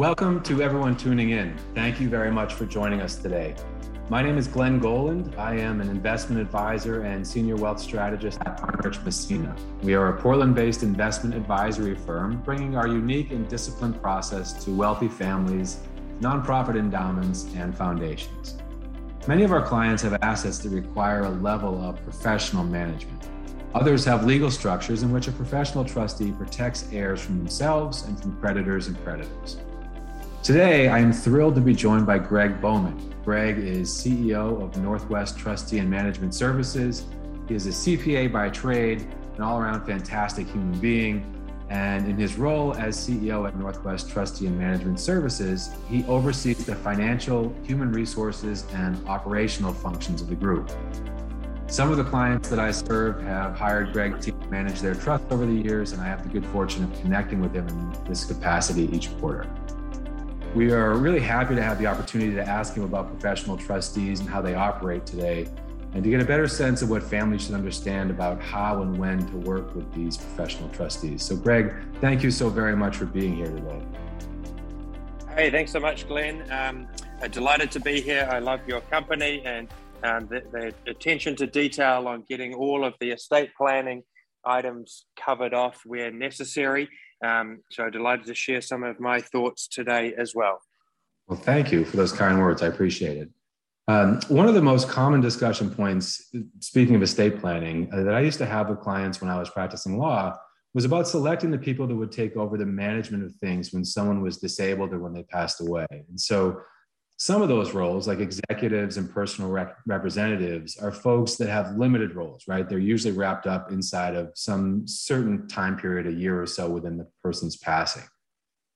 Welcome to everyone tuning in. Thank you very much for joining us today. My name is Glen Goland. I am an investment advisor and senior wealth strategist at Arnerich Massena. We are a Portland based investment advisory firm bringing our unique and disciplined process to wealthy families, nonprofit endowments, and foundations. Many of our clients have assets that require a level of professional management. Others have legal structures in which a professional trustee protects heirs from themselves and from creditors and creditors. Today, I am thrilled to be joined by Greg Bowman. Greg is CEO of Northwest Trustee and Management Services. He is a CPA by trade, an all around fantastic human being. And in his role as CEO at Northwest Trustee and Management Services, he oversees the financial, human resources, and operational functions of the group. Some of the clients that I serve have hired Greg to manage their trust over the years, and I have the good fortune of connecting with him in this capacity each quarter. We are really happy to have the opportunity to ask him about professional trustees and how they operate today, and to get a better sense of what families should understand about how and when to work with these professional trustees. So, Greg, thank you so very much for being here today. Hey, thanks so much, Glen. Um, delighted to be here. I love your company and um, the, the attention to detail on getting all of the estate planning items covered off where necessary. Um, so delighted to share some of my thoughts today as well. Well, thank you for those kind words. I appreciate it. Um, one of the most common discussion points, speaking of estate planning, uh, that I used to have with clients when I was practicing law was about selecting the people that would take over the management of things when someone was disabled or when they passed away. And so some of those roles, like executives and personal rep- representatives, are folks that have limited roles, right? They're usually wrapped up inside of some certain time period, a year or so within the person's passing.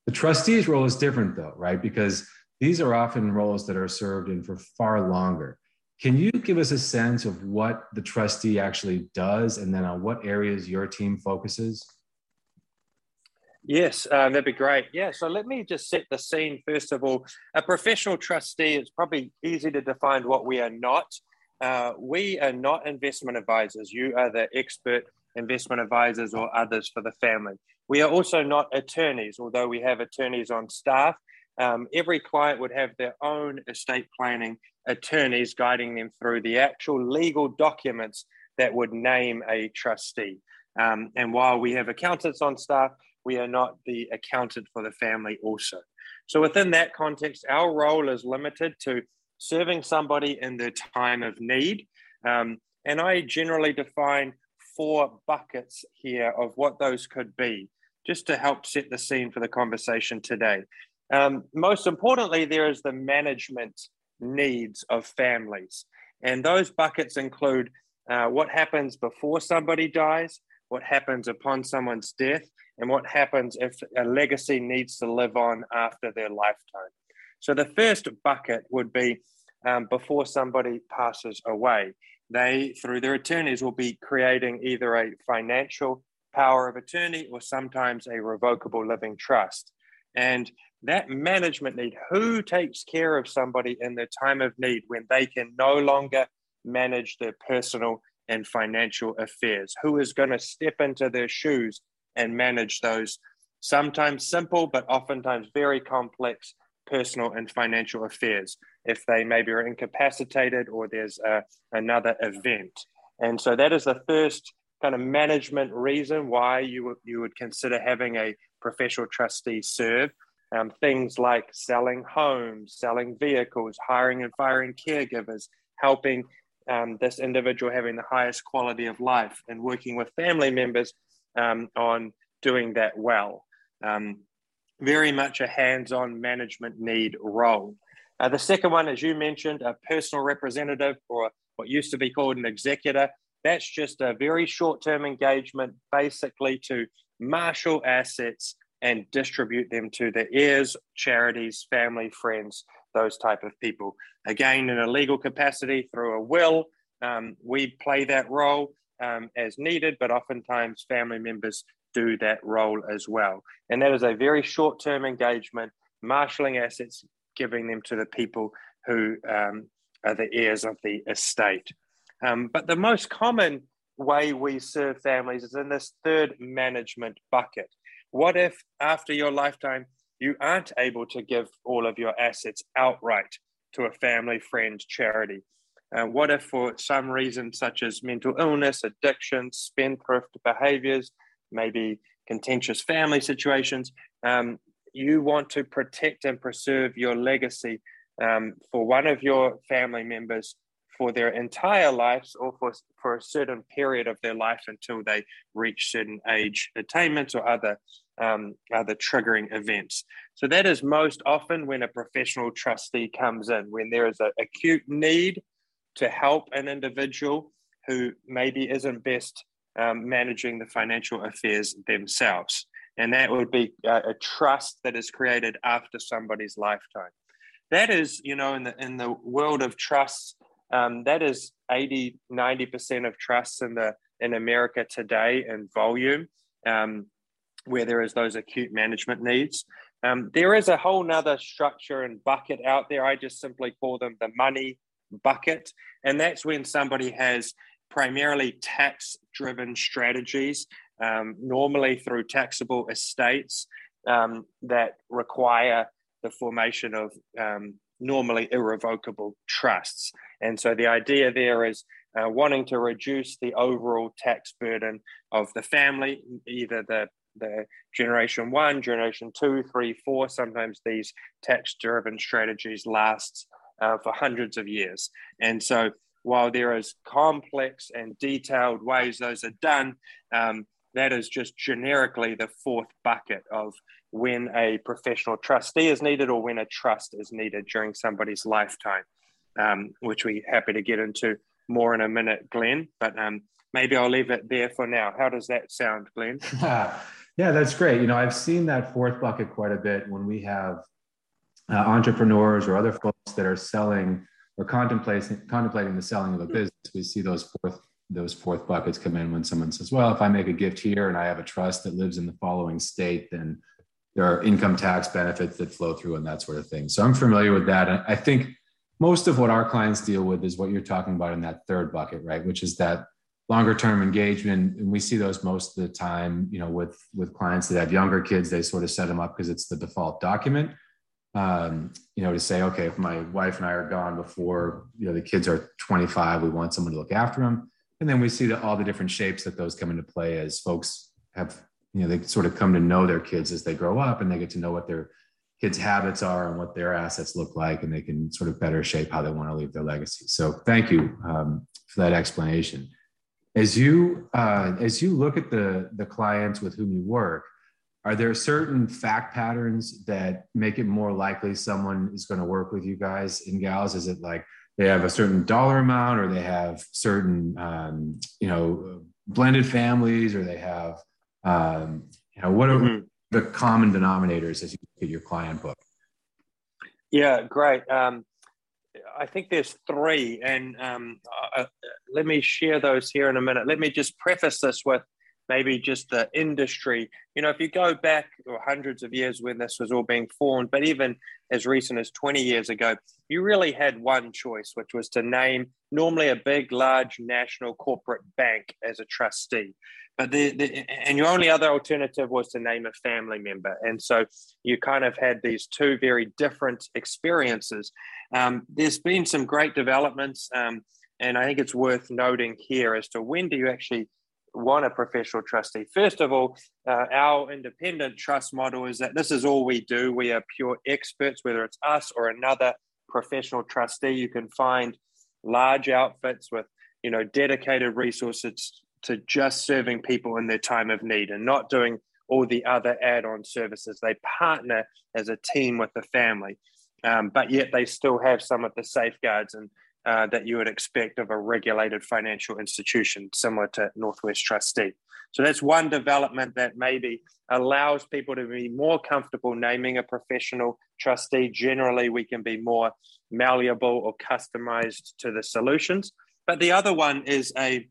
The trustee's role is different, though, right? Because these are often roles that are served in for far longer. Can you give us a sense of what the trustee actually does and then on what areas your team focuses? Yes, uh, that'd be great. Yeah, so let me just set the scene first of all. A professional trustee, it's probably easy to define what we are not. Uh, we are not investment advisors. You are the expert investment advisors or others for the family. We are also not attorneys, although we have attorneys on staff. Um, every client would have their own estate planning attorneys guiding them through the actual legal documents that would name a trustee. Um, and while we have accountants on staff, we are not the accountant for the family also. So within that context, our role is limited to serving somebody in their time of need. Um, and I generally define four buckets here of what those could be, just to help set the scene for the conversation today. Um, most importantly, there is the management needs of families. And those buckets include uh, what happens before somebody dies, what happens upon someone's death, and what happens if a legacy needs to live on after their lifetime. So the first bucket would be um, before somebody passes away. They, through their attorneys, will be creating either a financial power of attorney or sometimes a revocable living trust. And that management need, who takes care of somebody in their time of need when they can no longer manage their personal and financial affairs? Who is going to step into their shoes and manage those sometimes simple, but oftentimes very complex personal and financial affairs if they maybe are incapacitated or there's a, another event. And so that is the first kind of management reason why you you would consider having a professional trustee serve. Um, things like selling homes, selling vehicles, hiring and firing caregivers, helping um, this individual having the highest quality of life, and working with family members um, on doing that well. Um, very much a hands on management need role. Uh, the second one, as you mentioned, a personal representative or what used to be called an executor. That's just a very short term engagement, basically to marshal assets and distribute them to the heirs, charities, family, friends, those type of people. Again, in a legal capacity through a will, um, we play that role um, as needed, but oftentimes family members do that role as well. And that is a very short term engagement, marshalling assets, giving them to the people who um, are the heirs of the estate. Um, but the most common way we serve families is in this third management bucket. What if after your lifetime you aren't able to give all of your assets outright to a family, friend, charity. Uh, what if, for some reason, such as mental illness, addiction, spendthrift behaviors, maybe contentious family situations, um, you want to protect and preserve your legacy um, for one of your family members for their entire lives or for, for a certain period of their life until they reach certain age attainments or other um, other triggering events. So that is most often when a professional trustee comes in, when there is an acute need to help an individual who maybe isn't best um, managing the financial affairs themselves. And that would be a, a trust that is created after somebody's lifetime. That is, you know, in the in the world of trusts, um, that is 80, 90% of trusts in the in America today in volume, um, where there is those acute management needs. Um, there is a whole nother structure and bucket out there. I just simply call them the money bucket. And that's when somebody has primarily tax driven strategies, um, normally through taxable estates um, that require the formation of um, normally irrevocable trusts. And so the idea there is uh, wanting to reduce the overall tax burden of the family, either the the generation one, generation two, three, four. Sometimes these tax driven strategies last uh, for hundreds of years. And so while there is complex and detailed ways those are done, um, that is just generically the fourth bucket of when a professional trustee is needed or when a trust is needed during somebody's lifetime, um, which we're happy to get into more in a minute, Glen. But um, maybe I'll leave it there for now. How does that sound, Glen? yeah, that's great. You know, I've seen that fourth bucket quite a bit when we have uh, entrepreneurs or other folks that are selling or contemplating contemplating the selling of a business. We see those fourth those fourth buckets come in when someone says, "Well, if I make a gift here and I have a trust that lives in the following state, then." there are income tax benefits that flow through and that sort of thing. So I'm familiar with that. And I think most of what our clients deal with is what you're talking about in that third bucket, right? Which is that longer term engagement. And we see those most of the time, you know, with, with clients that have younger kids, they sort of set them up because it's the default document. Um, you know, to say, okay, if my wife and I are gone before, you know, the kids are 25, we want someone to look after them. And then we see the, all the different shapes that those come into play as folks have you know they sort of come to know their kids as they grow up and they get to know what their kids habits are and what their assets look like and they can sort of better shape how they want to leave their legacy so thank you um, for that explanation as you uh, as you look at the the clients with whom you work are there certain fact patterns that make it more likely someone is going to work with you guys and gals is it like they have a certain dollar amount or they have certain um, you know blended families or they have um, you know, what are mm-hmm. the common denominators as you look at your client book? Yeah, great. Um, I think there's three, and um, uh, uh, let me share those here in a minute. Let me just preface this with maybe just the industry. You know, if you go back or hundreds of years when this was all being formed, but even as recent as 20 years ago, you really had one choice, which was to name normally a big, large national corporate bank as a trustee. But the, the, and your only other alternative was to name a family member, and so you kind of had these two very different experiences. Um, there's been some great developments, um, and I think it's worth noting here as to when do you actually want a professional trustee. First of all, uh, our independent trust model is that this is all we do. We are pure experts, whether it's us or another professional trustee. You can find large outfits with you know dedicated resources to just serving people in their time of need and not doing all the other add-on services. They partner as a team with the family, um, but yet they still have some of the safeguards and uh, that you would expect of a regulated financial institution, similar to Northwest Trustee. So that's one development that maybe allows people to be more comfortable naming a professional trustee. Generally, we can be more malleable or customized to the solutions. But the other one is a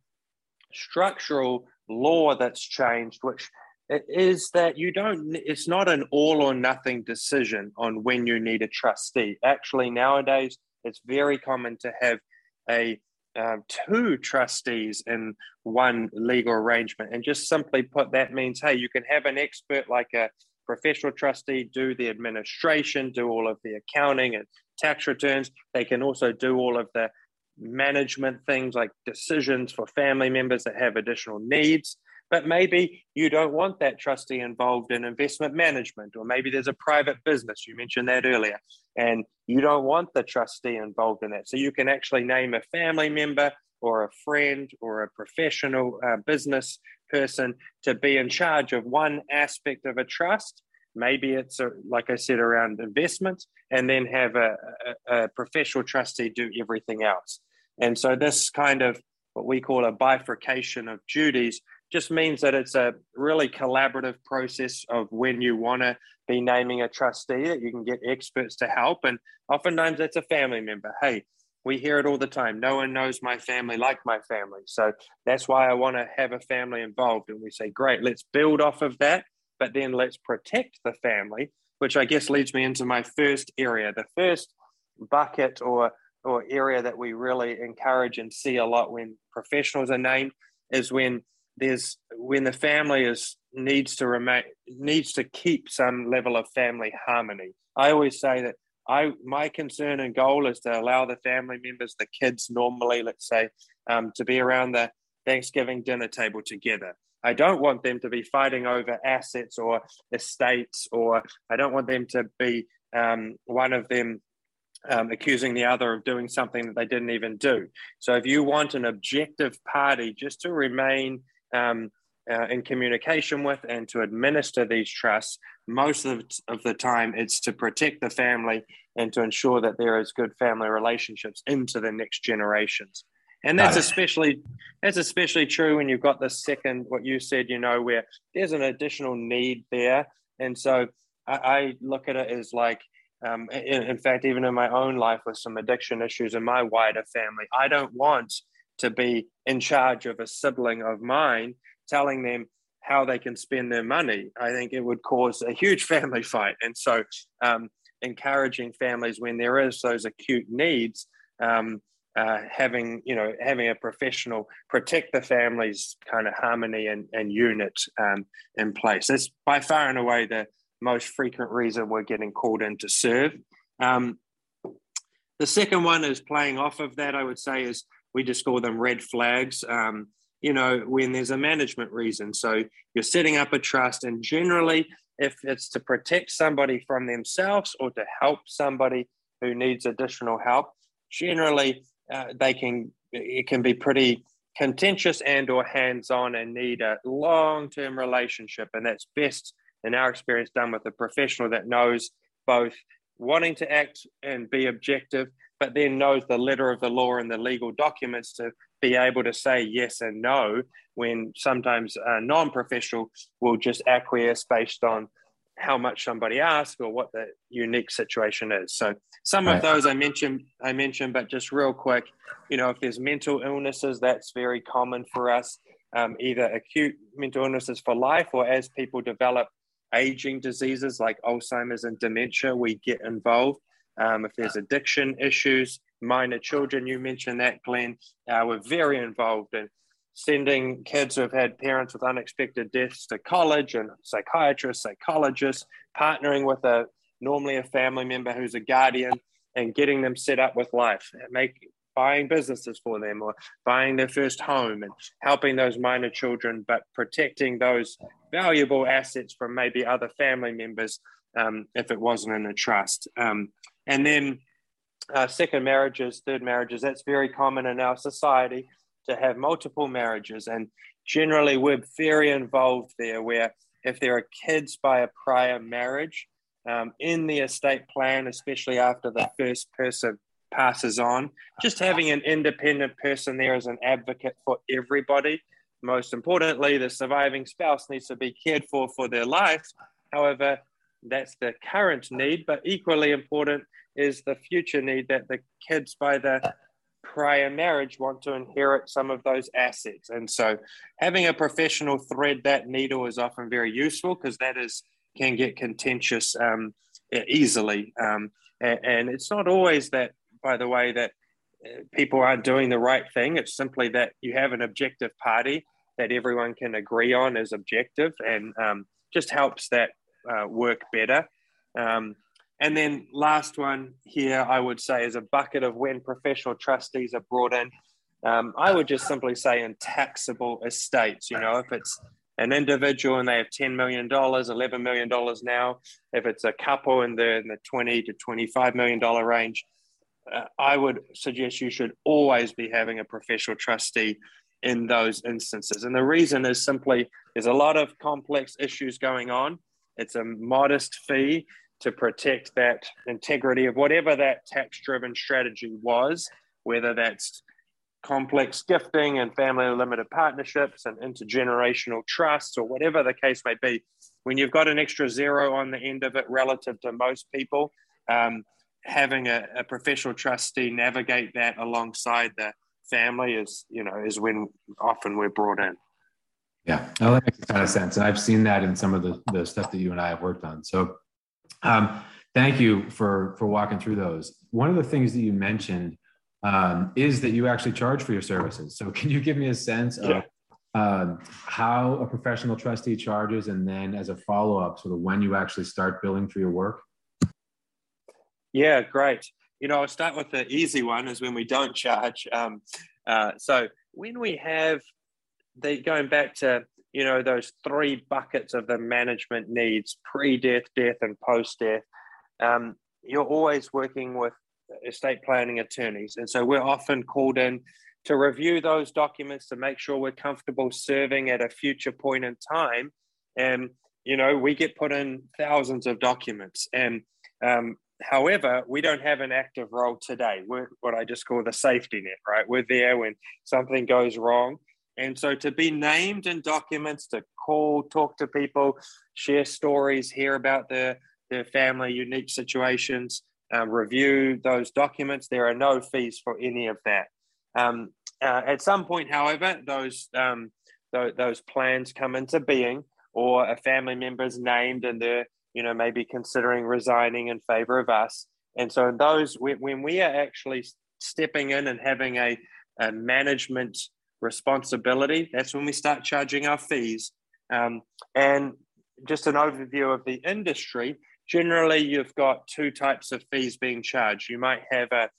structural law that's changed, which is that you don't, it's not an all or nothing decision on when you need a trustee. Actually, nowadays, it's very common to have a um, two trustees in one legal arrangement. And just simply put, that means, hey, you can have an expert like a, professional trustee do the administration, do all of the accounting and tax returns. They can also do all of the management things like decisions for family members that have additional needs. But maybe you don't want that trustee involved in investment management, or maybe there's a private business. You mentioned that earlier, and you don't want the trustee involved in that. So you can actually name a family member or a friend or a professional uh, business person to be in charge of one aspect of a trust. Maybe it's, a, like I said, around investment, and then have a, a, a professional trustee do everything else. And so, this kind of what we call a bifurcation of duties just means that it's a really collaborative process of when you want to be naming a trustee that you can get experts to help and oftentimes it's a family member hey we hear it all the time. No one knows my family like my family. So that's why I want to have a family involved. And we say, great, let's build off of that, but then let's protect the family, which I guess leads me into my first area. The first bucket or or area that we really encourage and see a lot when professionals are named is when there's when the family is needs to remain needs to keep some level of family harmony. I always say that I my concern and goal is to allow the family members, the kids, normally, let's say, um, to be around the Thanksgiving dinner table together. I don't want them to be fighting over assets or estates, or I don't want them to be um, one of them um, accusing the other of doing something that they didn't even do. So, if you want an objective party just to remain um, uh, in communication with and to administer these trusts, most of, of the time it's to protect the family and to ensure that there is good family relationships into the next generations. And that's especially that's especially true when you've got the second what you said, you know, where there's an additional need there. And so I, I look at it as like um, in, in fact, even in my own life with some addiction issues in my wider family, I don't want to be in charge of a sibling of mine telling them how they can spend their money, I think it would cause a huge family fight. And so, um, encouraging families when there is those acute needs, um, uh, having you know having a professional protect the family's kind of harmony and, and unit um, in place. That's by far and away the most frequent reason we're getting called in to serve. Um, the second one is playing off of that. I would say is we just call them red flags. Um, you know, when there's a management reason. So you're setting up a trust, and generally, if it's to protect somebody from themselves or to help somebody who needs additional help, generally uh, they can it can be pretty contentious and or hands-on and need a long-term relationship. And that's best in our experience done with a professional that knows both wanting to act and be objective but then knows the letter of the law and the legal documents to be able to say yes and no when sometimes a non-professional will just acquiesce based on how much somebody asks or what the unique situation is. So some right. of those I mentioned, I mentioned, but just real quick, you know, if there's mental illnesses, that's very common for us. Um, either acute mental illnesses for life or as people develop aging diseases like Alzheimer's and dementia, we get involved. Um, if there's addiction issues, minor children, you mentioned that, Glen, uh, we're very involved in sending kids who have had parents with unexpected deaths to college and psychiatrists, psychologists, partnering with a normally a family member who's a guardian and getting them set up with life, make buying businesses for them or buying their first home and helping those minor children, but protecting those valuable assets from maybe other family members um, if it wasn't in a trust. Um, and then uh, second marriages, third marriages, that's very common in our society to have multiple marriages. And generally, we're very involved there where if there are kids by a prior marriage um, in the estate plan, especially after the first person passes on, just having an independent person there as an advocate for everybody. Most importantly, the surviving spouse needs to be cared for for their life. However, that's the current need, but equally important is the future need that the kids by the prior marriage want to inherit some of those assets. And so having a professional thread that needle is often very useful because that is can get contentious um, easily. Um, and, and, it's not always that, by the way, that uh, people aren't doing the right thing. It's simply that you have an objective party that everyone can agree on as objective and um, just helps that uh, work better. And then last one here, I would say, is a bucket of when professional trustees are brought in. Um, I would just simply say in taxable estates. You know, if it's an individual and they have $10 million, $11 million now, if it's a couple and they're in the 20 to $25 million range, uh, I would suggest you should always be having a professional trustee in those instances. And the reason is simply there's a lot of complex issues going on. It's a modest fee to protect that integrity of whatever that tax driven strategy was, whether that's complex gifting and family limited partnerships and intergenerational trusts or whatever the case may be. When you've got an extra zero on the end of it relative to most people, um, having a, a, professional trustee navigate that alongside the family is, you know, is when often we're brought in. Yeah, that makes a ton of sense. And I've seen that in some of the, the stuff that you and I have worked on. So um, thank you for for walking through those. One of the things that you mentioned um, is that you actually charge for your services. So can you give me a sense yeah. of um, how a professional trustee charges, and then as a follow up, sort of when you actually start billing for your work? Yeah, great. You know, I'll start with the easy one is when we don't charge. Um, uh, so when we have the going back to you know those three buckets of the management needs pre-death death and post-death um, you're always working with estate planning attorneys. And so we're often called in to review those documents to make sure we're comfortable serving at a future point in time. And you know we get put in thousands of documents. And um, however we don't have an active role today. We're what i just call the safety net right? We're there when something goes wrong and so to be named in documents, to call, talk to people, share stories, hear about their, their family unique situations, um, review those documents, there are no fees for any of that. Um, uh, at some point, however, those, um, th- those plans come into being or a family member is named and they're, you know, maybe considering resigning in favor of us. And so those, when we are actually stepping in and having a, a management responsibility, that's when we start charging our fees. Um, and just an overview of the industry generally, you've got two types of fees being charged. You might have a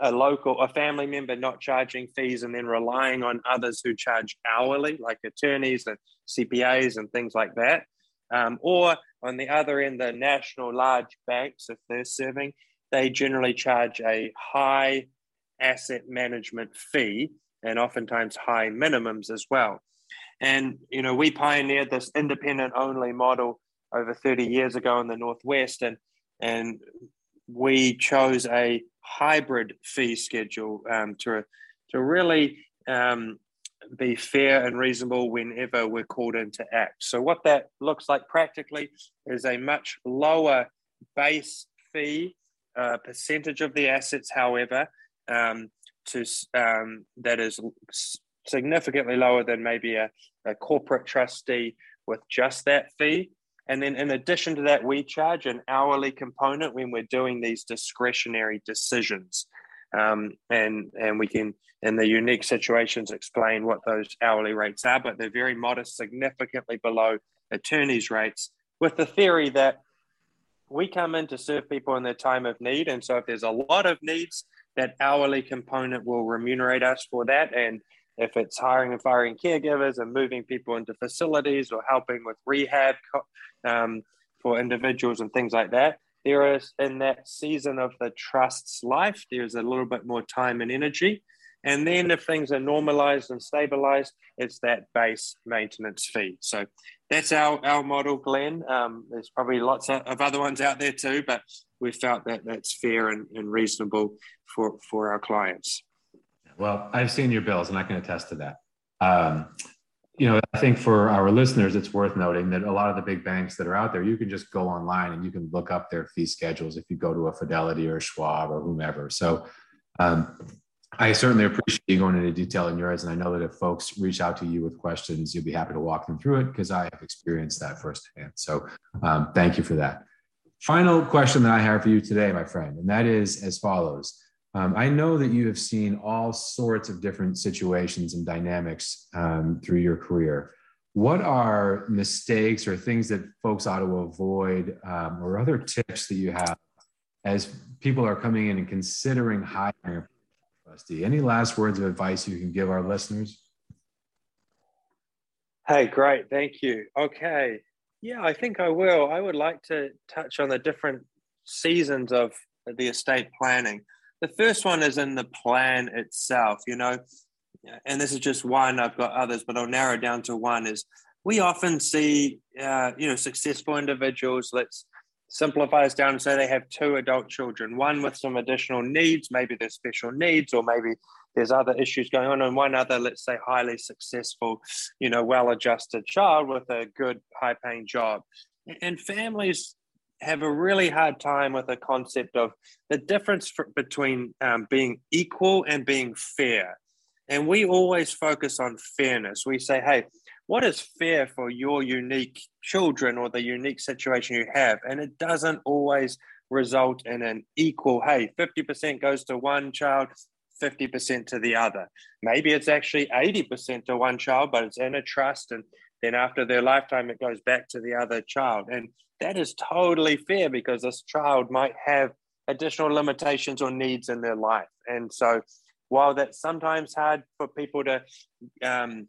a local, a family member not charging fees and then relying on others who charge hourly, like attorneys and CPAs and things like that. Um, or on the other end, the national large banks, if they're serving, they generally charge a high asset management fee and oftentimes high minimums as well. And you know, we pioneered this independent only model over 30 years ago in the Northwest, and and we chose a hybrid fee schedule um, to to really um, be fair and reasonable whenever we're called in to act. So what that looks like practically is a much lower base fee uh, percentage of the assets, however, um, to um, that is significantly lower than maybe a, a corporate trustee with just that fee. And then in addition to that, we charge an hourly component when we're doing these discretionary decisions. Um, and and we can in the unique situations explain what those hourly rates are, but they're very modest, significantly below attorneys' rates, with the theory that we come in to serve people in their time of need. And so if there's a lot of needs, that hourly component will remunerate us for that. And if it's hiring and firing caregivers and moving people into facilities or helping with rehab um, for individuals and things like that, there is in that season of the trust's life, there's a little bit more time and energy. And then if things are normalized and stabilized, it's that base maintenance fee. So that's our, our model, Glen. Um, there's probably lots of, of other ones out there too, but we felt that that's fair and, and reasonable for, for our clients. Well, I've seen your bills and I can attest to that. Um, you know, I think for our listeners, it's worth noting that a lot of the big banks that are out there, you can just go online and you can look up their fee schedules if you go to a Fidelity or Schwab or whomever. So um, I certainly appreciate you going into detail in yours. And I know that if folks reach out to you with questions, you'll be happy to walk them through it because I have experienced that firsthand. So um, thank you for that. Final question that I have for you today, my friend, and that is as follows. Um, I know that you have seen all sorts of different situations and dynamics um, through your career. what are mistakes or things that folks ought to avoid um, or other tips that you have as people are coming in and considering hiring any last words of advice you can give our listeners? Hey great. Thank you. Okay. Yeah i think i will. I would like to touch on the different seasons of the estate planning. The first one is in the plan itself you know and this is just one, I've got others, but I'll narrow down to one is we often see, uh, you know, successful individuals, let's simplify this down and say they have two adult children, one with some additional needs, maybe there's special needs, or maybe there's other issues going on, and one other, let's say, highly successful, you know, well adjusted child with a good, high paying job. And families have a really hard time with the concept of the difference for, between um, being equal and being fair. And we always focus on fairness. We say, hey, what is fair for your unique children or the unique situation you have? And it doesn't always result in an equal, hey, 50% goes to one child, 50% to the other. Maybe it's actually 80% to one child, but it's in a trust. And then after their lifetime, it goes back to the other child. And that is totally fair because this child might have additional limitations or needs in their life. And so while that's sometimes hard for people to um,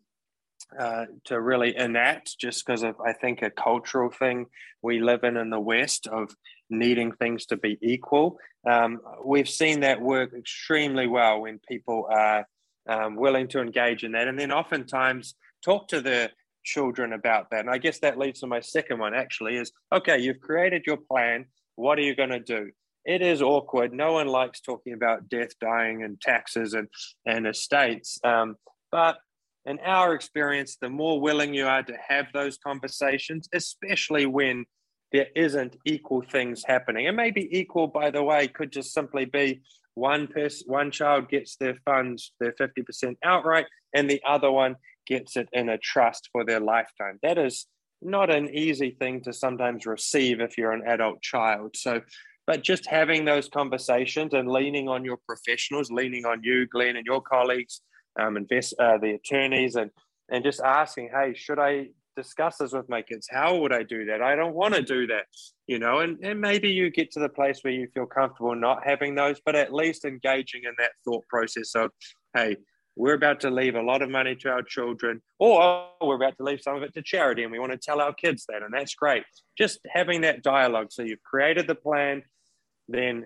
uh, to really enact, just because of I think a cultural thing we live in in the West of needing things to be equal. Um, we've seen that work extremely well when people are um, willing to engage in that, and then oftentimes talk to their children about that. And I guess that leads to my second one. Actually, is okay. You've created your plan. What are you going to do? it is awkward. No one likes talking about death, dying, and taxes and and estates. Um, but in our experience, the more willing you are to have those conversations, especially when there isn't equal things happening, and maybe equal, by the way, could just simply be one person, one child gets their funds, their fifty percent outright, and the other one gets it in a trust for their lifetime. That is not an easy thing to sometimes receive if you're an adult child. So but just having those conversations and leaning on your professionals, leaning on you, Glen, and your colleagues, um, invest uh, the attorneys, and and just asking, hey, should I discuss this with my kids? How would I do that? I don't want to do that, you know. And and maybe you get to the place where you feel comfortable not having those, but at least engaging in that thought process of, hey, we're about to leave a lot of money to our children, or we're about to leave some of it to charity, and we want to tell our kids that, and that's great. Just having that dialogue. So you've created the plan, then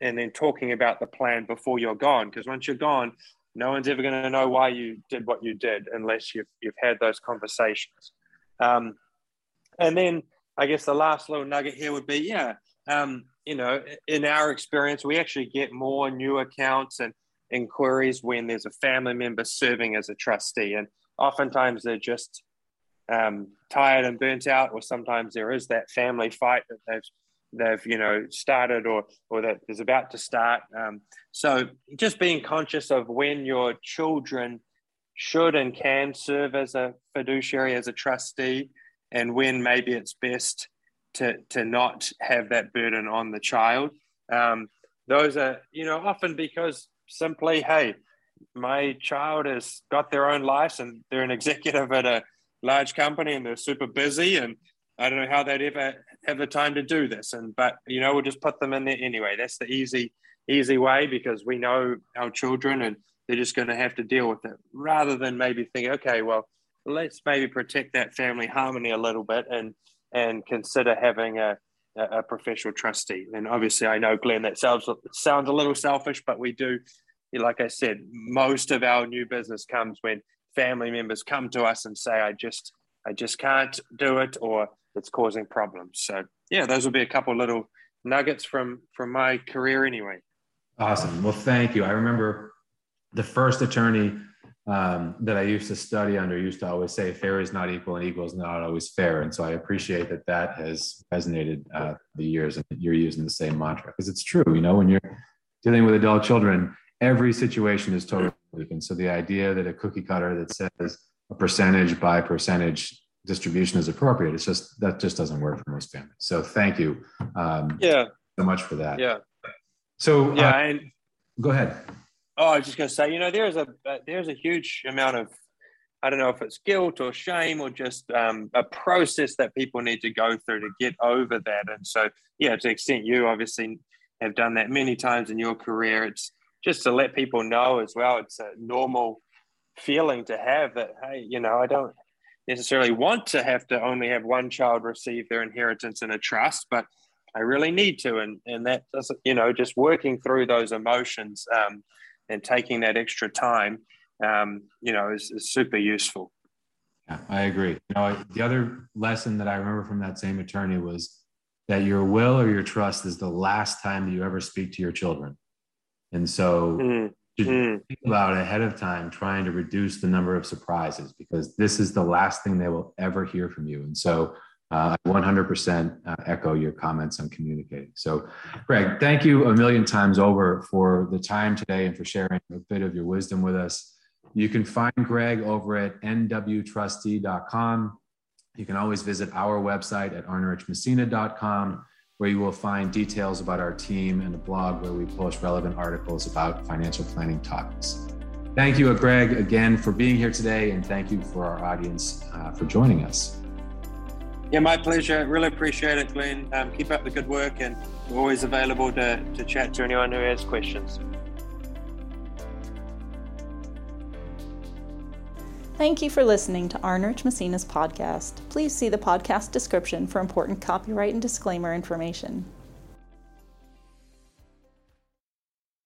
and then talking about the plan before you're gone. Because once you're gone, no one's ever going to know why you did what you did unless you've, you've had those conversations. Um, and then I guess the last little nugget here would be, yeah, um, you know, in our experience, we actually get more new accounts and inquiries when there's a family member serving as a trustee. And oftentimes they're just um, tired and burnt out, or sometimes there is that family fight that they've they've you know started or or that is about to start. Um, so just being conscious of when your children should and can serve as a fiduciary as a trustee, and when maybe it's best to to not have that burden on the child. Um, those are you know often because simply hey my child has got their own life and they're an executive at a large company and they're super busy and I don't know how they'd ever have the time to do this. And but you know, we'll just put them in there anyway. That's the easy, easy way because we know our children and they're just going to have to deal with it rather than maybe think, okay, well, let's maybe protect that family harmony a little bit and and consider having a, a, professional trustee. And obviously, I know Glen, that sounds sounds a little selfish, but we do, like I said, most of our new business comes when family members come to us and say, I just I just can't do it, or it's causing problems. So yeah, those will be a couple little nuggets from from my career anyway. Awesome. Well, thank you. I remember the first attorney um, that I used to study under used to always say, "Fair is not equal, and equal is not always fair." And so I appreciate that that has resonated uh, the years, and you're using the same mantra because it's true. You know, when you're dealing with adult children, every situation is totally different. So the idea that a cookie cutter that says a percentage by percentage distribution is appropriate. It's just that just doesn't work for most families. So thank you. Um, yeah. So much for that. Yeah. So yeah, uh, and go ahead. Oh, I was just going to say, you know, there's a uh, there's a huge amount of I don't know if it's guilt or shame or just um, a process that people need to go through to get over that. And so, yeah, to the extent you obviously have done that many times in your career, it's just to let people know as well. It's a normal feeling to have that, hey, you know, I don't necessarily want to have to only have one child receive their inheritance in a trust, but I really need to. And, and that doesn't, you know, just working through those emotions um, and taking that extra time, um, you know, is, is super useful. Yeah, I agree. You know, the other lesson that I remember from that same attorney was that your will or your trust is the last time you ever speak to your children. And so mm mm. think about ahead of time trying to reduce the number of surprises because this is the last thing they will ever hear from you. And so uh, 100% uh, echo your comments on communicating. So, Greg, thank you a million times over for the time today and for sharing a bit of your wisdom with us. You can find Greg over at nwtrustee.com. You can always visit our website at arnerichmassena.com where you will find details about our team and a blog where we post relevant articles about financial planning topics. Thank you, Greg, again for being here today, and thank you for our audience uh, for joining us. Yeah, my pleasure. Really appreciate it, Glen. Um, keep up the good work, and we're always available to, to chat to anyone who has questions. Thank you for listening to Arnerich Massena's podcast. Please see the podcast description for important copyright and disclaimer information.